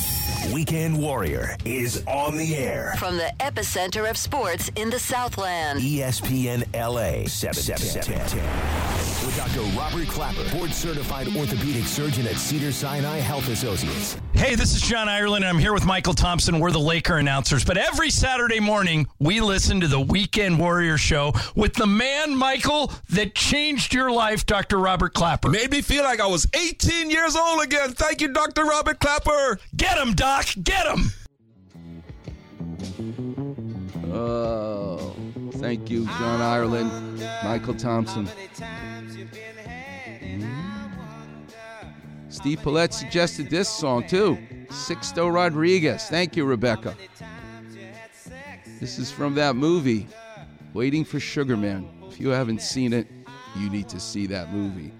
Weekend Warrior is on the air. From the epicenter of sports in the Southland. ESPN LA 710. With Dr. Robert Klapper, board certified orthopedic surgeon at Cedars-Sinai Health Associates. Hey, this is John Ireland, and I'm here with Mychal Thompson. We're the Laker announcers. But every Saturday morning, we listen to the Weekend Warrior Show with the man, Michael, that changed your life, Dr. Robert Klapper. Made me feel like I was 18 years old again. Thank you, Dr. Robert Klapper. Get him, Doc. Get him. Oh, thank you, John Ireland, Mychal Thompson. Steve Paulette suggested this song too. Sixto Rodriguez. Thank you, Rebecca. This is from that movie, Waiting for Sugar Man. If you haven't seen it, you need to see that movie.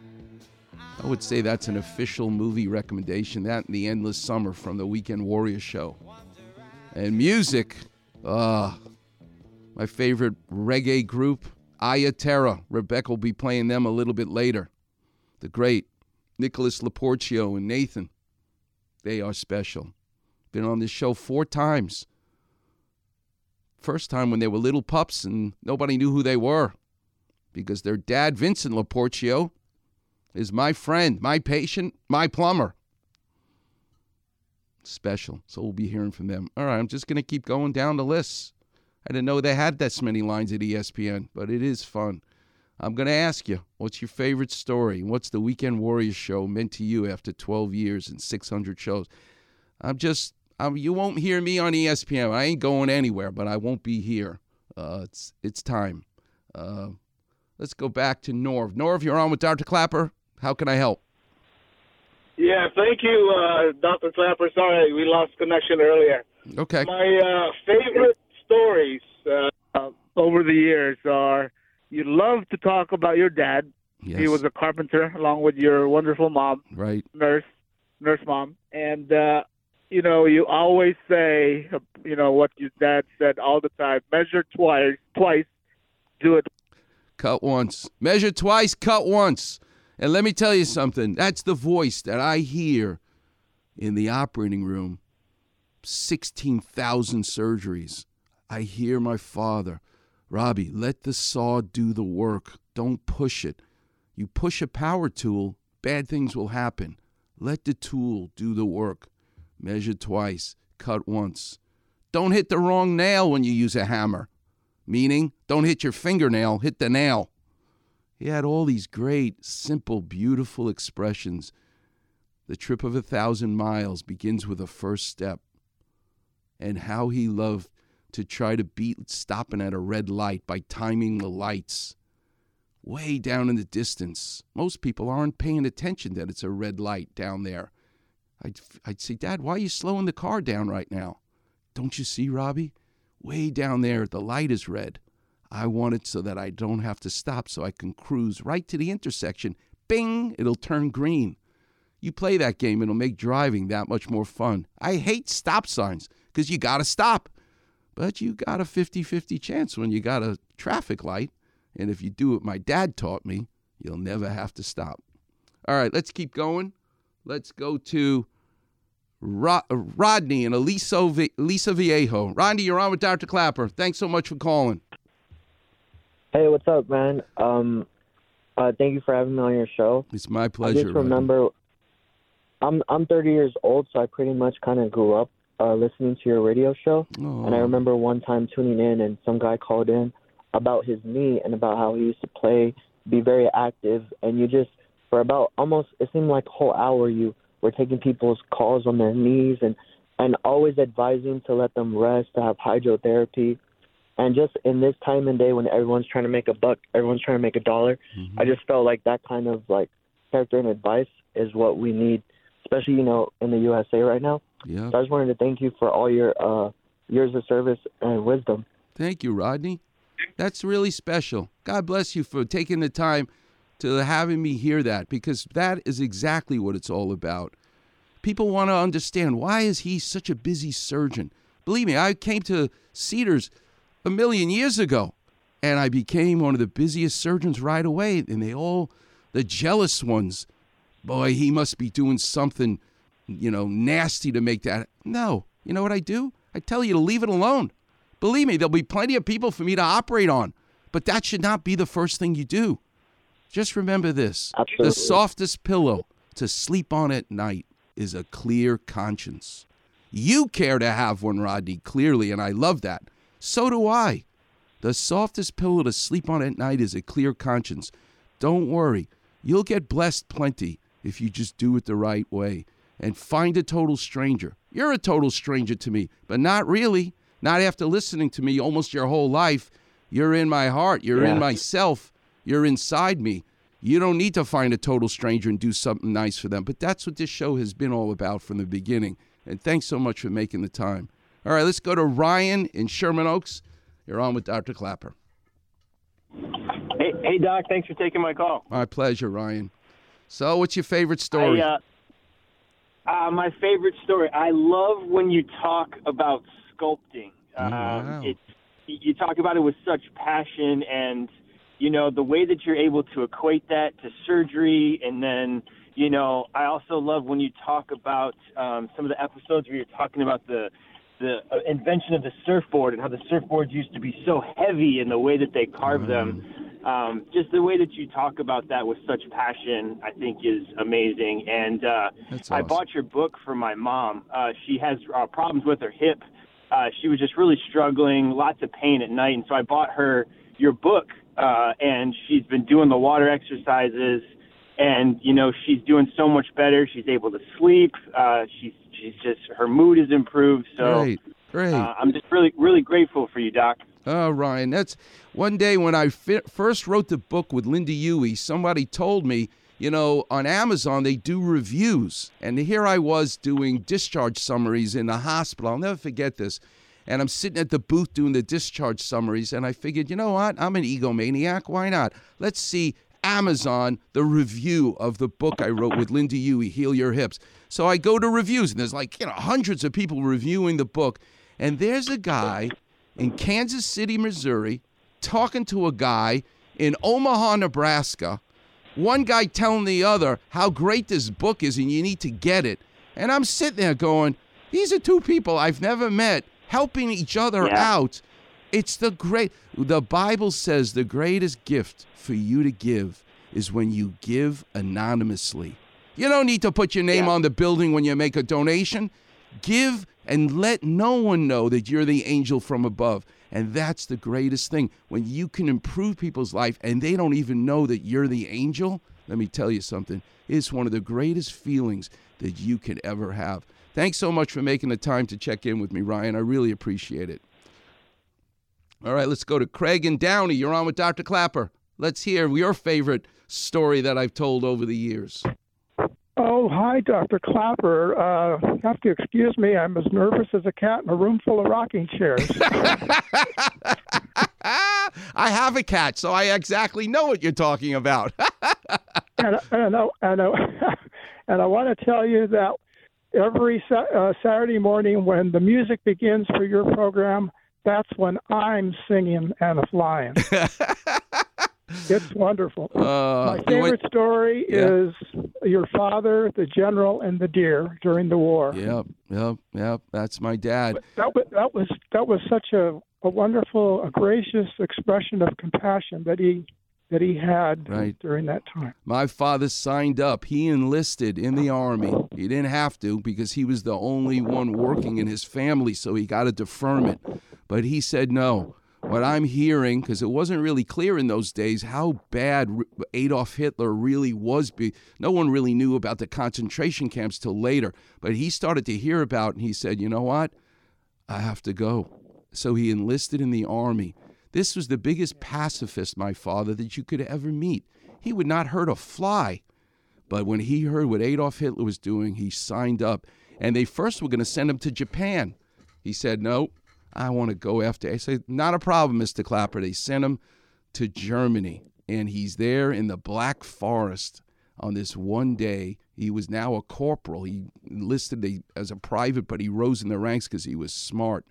I would say that's an official movie recommendation. That and The Endless Summer from the Weekend Warrior Show. And music, ah, my favorite reggae group, Iya Terra. Rebecca will be playing them a little bit later. The great Nicholas Laporcio and Nathan. They are special. Been on this show four times. First time when they were little pups and nobody knew who they were because their dad, Vincent Laporcio, is my friend, my patient, my plumber. Special. So we'll be hearing from them. All right, I'm just going to keep going down the list. I didn't know they had this many lines at ESPN, but it is fun. I'm going to ask you, what's your favorite story? What's the Weekend Warriors show meant to you after 12 years and 600 shows? I'm just, I'm, you won't hear me on ESPN. I ain't going anywhere, but I won't be here. Uh, it's it's time. Uh, let's go back to Norv. Norv, you're on with Dr. Klapper. How can I help? Yeah, thank you, uh, Dr. Klapper. Sorry, we lost connection earlier. Okay. My uh, favorite stories uh, over the years are you love to talk about your dad. He was a carpenter along with your wonderful mom, Right. nurse, nurse mom. And, uh, you know, you always say, you know, what your dad said all the time measure twice, twice, do it Cut once. Measure twice, cut once. And let me tell you something. That's the voice that I hear in the operating room. 16,000 surgeries. I hear my father. Robbie, let the saw do the work. Don't push it. You push a power tool, bad things will happen. Let the tool do the work. Measure twice, cut once. Don't hit the wrong nail when you use a hammer. Meaning, don't hit your fingernail, hit the nail. He had all these great, simple, beautiful expressions. The trip of a thousand miles begins with a first step. And how he loved to try to beat stopping at a red light by timing the lights. Way down in the distance. Most people aren't paying attention that it's a red light down there. I'd, I'd say, Dad, why are you slowing the car down right now? Don't you see, Robbie? Way down there, the light is red. I want it so that I don't have to stop so I can cruise right to the intersection. Bing, it'll turn green. You play that game, it'll make driving that much more fun. I hate stop signs because you got to stop. But you got a 50 50 chance when you got a traffic light. And if you do what my dad taught me, you'll never have to stop. All right, let's keep going. Let's go to Ro- Rodney and Elisa, Aliso Viejo. Rodney, you're on with Dr. Klapper. Thanks so much for calling. Hey, what's up, man? Um, uh, thank you for having me on your show. It's my pleasure. I just Rodney. remember, I'm I'm 30 years old, so I pretty much kind of grew up uh, listening to your radio show. And I remember one time tuning in, and some guy called in about his knee and about how he used to play, be very active, and you just for about almost it seemed like a whole hour you were taking people's calls on their knees and and always advising to let them rest, to have hydrotherapy. And just in this time and day when everyone's trying to make a buck, everyone's trying to make a dollar, I just felt like that kind of like character and advice is what we need, especially you know in the USA right now. Yeah. So I just wanted to thank you for all your uh, years of service and wisdom. Thank you, Rodney. That's really special. God bless you for taking the time to having me hear that because that is exactly what it's all about. People want to understand why is he such a busy surgeon? Believe me, I came to Cedars a million years ago and I became one of the busiest surgeons right away and they all the jealous ones, boy, he must be doing something you know, nasty to make that. No. You know what I do? I tell you to leave it alone. Believe me, there'll be plenty of people for me to operate on, but that should not be the first thing you do. Just remember this Absolutely. the softest pillow to sleep on at night is a clear conscience. You care to have one, Rodney, clearly, and I love that. So do I. The softest pillow to sleep on at night is a clear conscience. Don't worry, you'll get blessed plenty if you just do it the right way and find a total stranger. You're a total stranger to me, but not really. Not after listening to me almost your whole life. You're in my heart, you're in myself, you're inside me. You don't need to find a total stranger and do something nice for them. But that's what this show has been all about from the beginning. And thanks so much for making the time. All right, let's go to Ryan in Sherman Oaks. You're on with Dr. Klapper. Hey, hey, Doc. Thanks for taking my call. My pleasure, Ryan. So, what's your favorite story? I, uh, uh, my favorite story. I love when you talk about sculpting. Um, wow. It's you talk about it with such passion, and you know the way that you're able to equate that to surgery, and then you know I also love when you talk about um, some of the episodes where you're talking about the the uh, invention of the surfboard and how the surfboards used to be so heavy and the way that they carved them. Um, just the way that you talk about that with such passion, I think, is amazing. And uh, That's I bought your book for my mom. Uh, she has uh, problems with her hip. Uh, she was just really struggling, lots of pain at night, and so I bought her your book. Uh, and she's been doing the water exercises, and you know she's doing so much better. She's able to sleep. Uh, she's she's just her mood is improved. So Great, great. uh, I'm just really really grateful for you, Doc. Oh, Ryan, that's one day when I fi- first wrote the book with Lynda Huey, somebody told me, you know, on Amazon they do reviews. And here I was doing discharge summaries in the hospital. I'll never forget this. And I'm sitting at the booth doing the discharge summaries. And I figured, you know what? I'm an egomaniac. Why not? Let's see Amazon, the review of the book I wrote with Lynda Huey, Heal Your Hips. So I go to reviews, and there's like, you know, hundreds of people reviewing the book. And there's a guy in Kansas City, Missouri, talking to a guy in Omaha, Nebraska. One guy telling the other how great this book is and you need to get it. And I'm sitting there going, these are two people I've never met helping each other Yeah. out. It's the great, the Bible says the greatest gift for you to give is when you give anonymously. You don't need to put your name on the building when you make a donation. Give and let no one know that you're the angel from above. And that's the greatest thing. When you can improve people's life and they don't even know that you're the angel, let me tell you something. It's one of the greatest feelings that you can ever have. Thanks so much for making the time to check in with me, Ryan. I really appreciate it. All right, let's go to Craig and Downey. You're on with Dr. Klapper. Let's hear your favorite story that I've told over the years. Oh, hi, Dr. Klapper. Uh, you have to excuse me. I'm as nervous as a cat in a room full of rocking chairs. <laughs> I have a cat, so I exactly know what you're talking about. <laughs> and and I, and I, <laughs> and I want to tell you that every uh, Saturday morning when the music begins for your program, that's when I'm singing and flying. It's wonderful. Uh, My favorite story Yeah. is your father, the general, and the deer during the war. Yep, yep, yep. That's my dad. That was that was that was such a, a wonderful, a gracious expression of compassion that he that he had Right. during that time. My father signed up. He enlisted in the army. He didn't have to because he was the only one working in his family, so he got a deferment. But he said no. What I'm hearing, because it wasn't really clear in those days how bad Adolf Hitler really was. No one really knew about the concentration camps till later. But he started to hear about, and he said, "You know what? I have to go." So he enlisted in the army. This was the biggest pacifist, my father, that you could ever meet. He would not hurt a fly. But when he heard what Adolf Hitler was doing, he signed up. And they first were going to send him to Japan. He said, No, I want to go after. I say, Not a problem, Mr. Klapper. They sent him to Germany. And he's there in the Black Forest on this one day. He was now a corporal. He enlisted as a private, but he rose in the ranks because he was smart.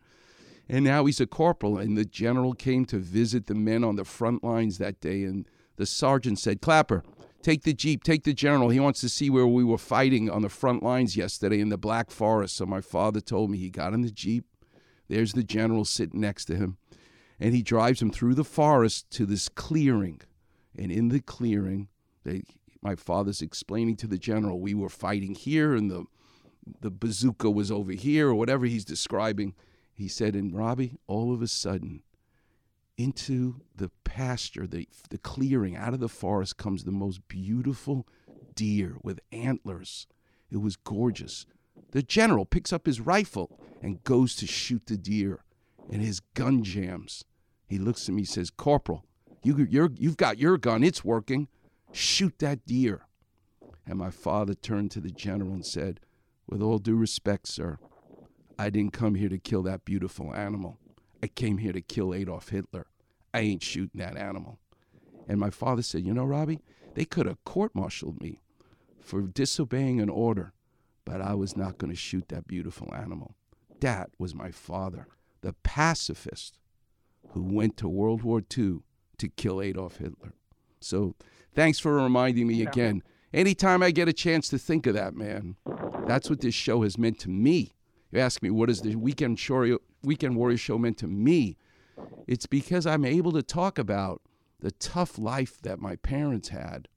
And now he's a corporal. And the general came to visit the men on the front lines that day. And the sergeant said, Klapper, take the Jeep, take the General. He wants to see where we were fighting on the front lines yesterday in the Black Forest. So my father told me he got in the Jeep. There's the General sitting next to him. And he drives him through the forest to this clearing. And in the clearing, they, my father's explaining to the General, we were fighting here and the, the bazooka was over here or whatever he's describing. He said, and Robbie, all of a sudden, into the pasture, the, the clearing, out of the forest comes the most beautiful deer with antlers. It was gorgeous. The general picks up his rifle and goes to shoot the deer, and his gun jams. He looks at me, says, "Corporal, you, you're, you've got your gun. It's working. Shoot that deer." And my father turned to the general and said, "With all due respect, sir, I didn't come here to kill that beautiful animal. I came here to kill Adolf Hitler. I ain't shooting that animal." And my father said, "You know, Robbie, they could have court-martialed me for disobeying an order." But I was not going to shoot that beautiful animal. That was my father, the pacifist who went to World War II to kill Adolf Hitler. So thanks for reminding me again. Anytime I get a chance to think of that, man, that's what this show has meant to me. You ask me, what is the Weekend, Show, Weekend Warrior show meant to me? It's because I'm able to talk about the tough life that my parents had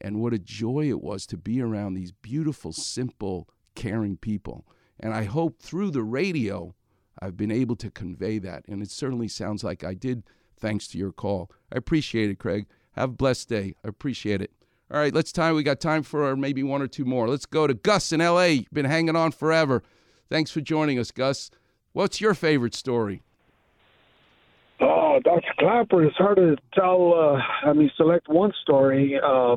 and what a joy it was to be around these beautiful, simple, caring people. And I hope through the radio, I've been able to convey that. And it certainly sounds like I did thanks to your call. I appreciate it, Craig. Have a blessed day. I appreciate it. All right, let's time. We got time for maybe one or two more. Let's go to Gus in L.A. You've been hanging on forever. Thanks for joining us, Gus. What's your favorite story? Oh, Dr. Klapper, it's hard to tell. Uh, I mean, select one story. Uh,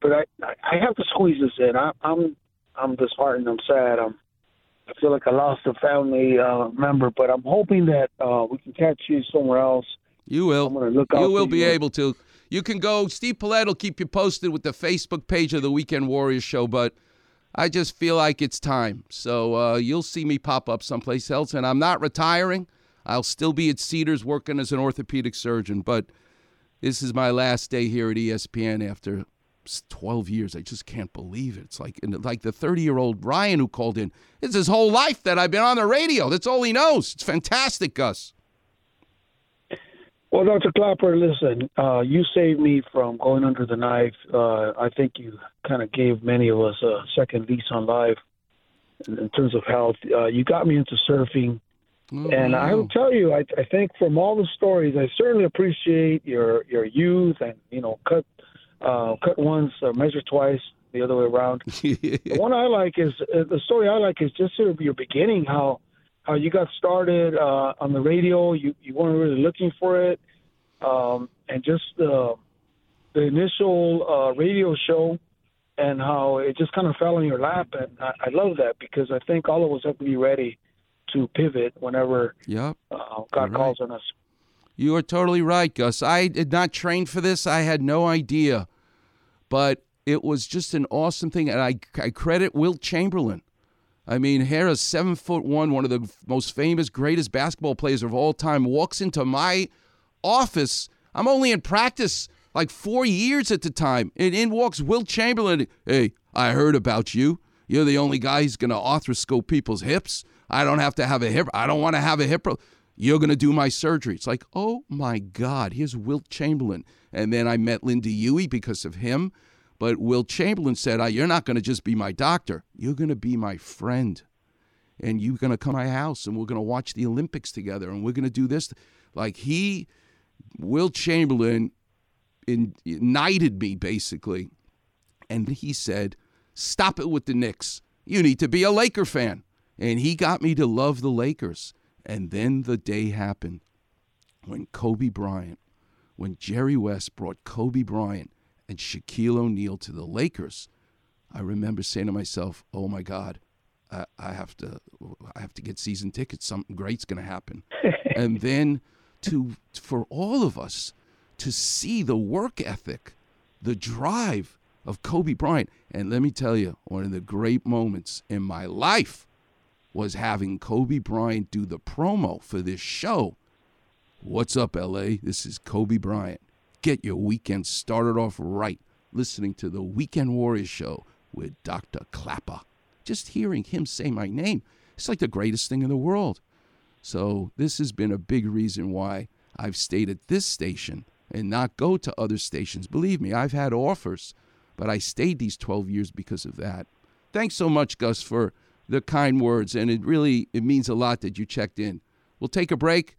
but I I have to squeeze this in. I, I'm I'm disheartened. I'm sad. I'm I feel like I lost a family uh, member, but I'm hoping that uh, we can catch you somewhere else. You will. I'm gonna look you will be you. able to. You can go. Steve Paulette will keep you posted with the Facebook page of the Weekend Warriors show, but I just feel like it's time. So uh, you'll see me pop up someplace else, and I'm not retiring. I'll still be at Cedars working as an orthopedic surgeon, but this is my last day here at ESPN after 12 years. I just can't believe it. It's like like the 30 year old Ryan who called in. It's his whole life that I've been on the radio. That's all he knows. It's fantastic, Gus. Well, Dr. Klapper, listen, uh, you saved me from going under the knife. Uh, I think you kind of gave many of us a second lease on life in, in terms of health. Uh, you got me into surfing. And I will tell you, I, I think from all the stories, I certainly appreciate your your youth and you know cut uh, cut once, uh, measure twice, the other way around. <laughs> the one I like is uh, the story I like is just sort of your beginning, how how you got started uh, on the radio. You you weren't really looking for it, um, and just uh, the initial uh, radio show, and how it just kind of fell in your lap. And I, I love that because I think all of us have to be ready to pivot whenever Yep. uh, God calls on us. You are totally right, Gus. I did not train for this. I had no idea. But it was just an awesome thing. And I, I credit Wilt Chamberlain. I mean, a seven foot one, one of the most famous, greatest basketball players of all time, walks into my office. I'm only in practice like four years at the time. And in walks Wilt Chamberlain. Hey, I heard about you. You're the only guy who's going to arthroscope people's hips. I don't have to have a hip. I don't want to have a hip. You're going to do my surgery. It's like, oh my God, here's Wilt Chamberlain. And then I met Lynda Huey because of him. But Wilt Chamberlain said, "Ah, You're not going to just be my doctor, you're going to be my friend. And you're going to come to my house and we're going to watch the Olympics together and we're going to do this. Like he, Wilt Chamberlain, in, knighted me basically. And he said, Stop it with the Knicks. You need to be a Laker fan. And he got me to love the Lakers. And then the day happened when Kobe Bryant, when Jerry West brought Kobe Bryant and Shaquille O'Neal to the Lakers. I remember saying to myself, "Oh my God, I, I have to, I have to get season tickets. Something great's going to happen." <laughs> and then to for all of us to see the work ethic, the drive of Kobe Bryant. And let me tell you, one of the great moments in my life was having Kobe Bryant do the promo for this show. What's up, LA? This is Kobe Bryant. Get your weekend started off right listening to the Weekend Warriors show with Dr. Klapper. Just hearing him say my name, it's like the greatest thing in the world. So, this has been a big reason why I've stayed at this station and not go to other stations. Believe me, I've had offers, but I stayed these 12 years because of that. Thanks so much, Gus, for the kind words, and it really it means a lot that you checked in. We'll take a break.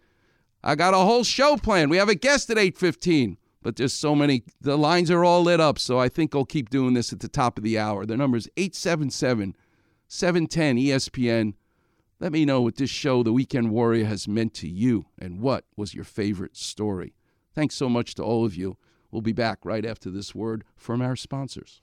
I got a whole show planned. We have a guest at 8:15, but there's so many the lines are all lit up, so I think I'll keep doing this at the top of the hour. The number is 877 710 ESPN. Let me know what this show, The Weekend Warrior, has meant to you and what was your favorite story. Thanks so much to all of you. We'll be back right after this word from our sponsors.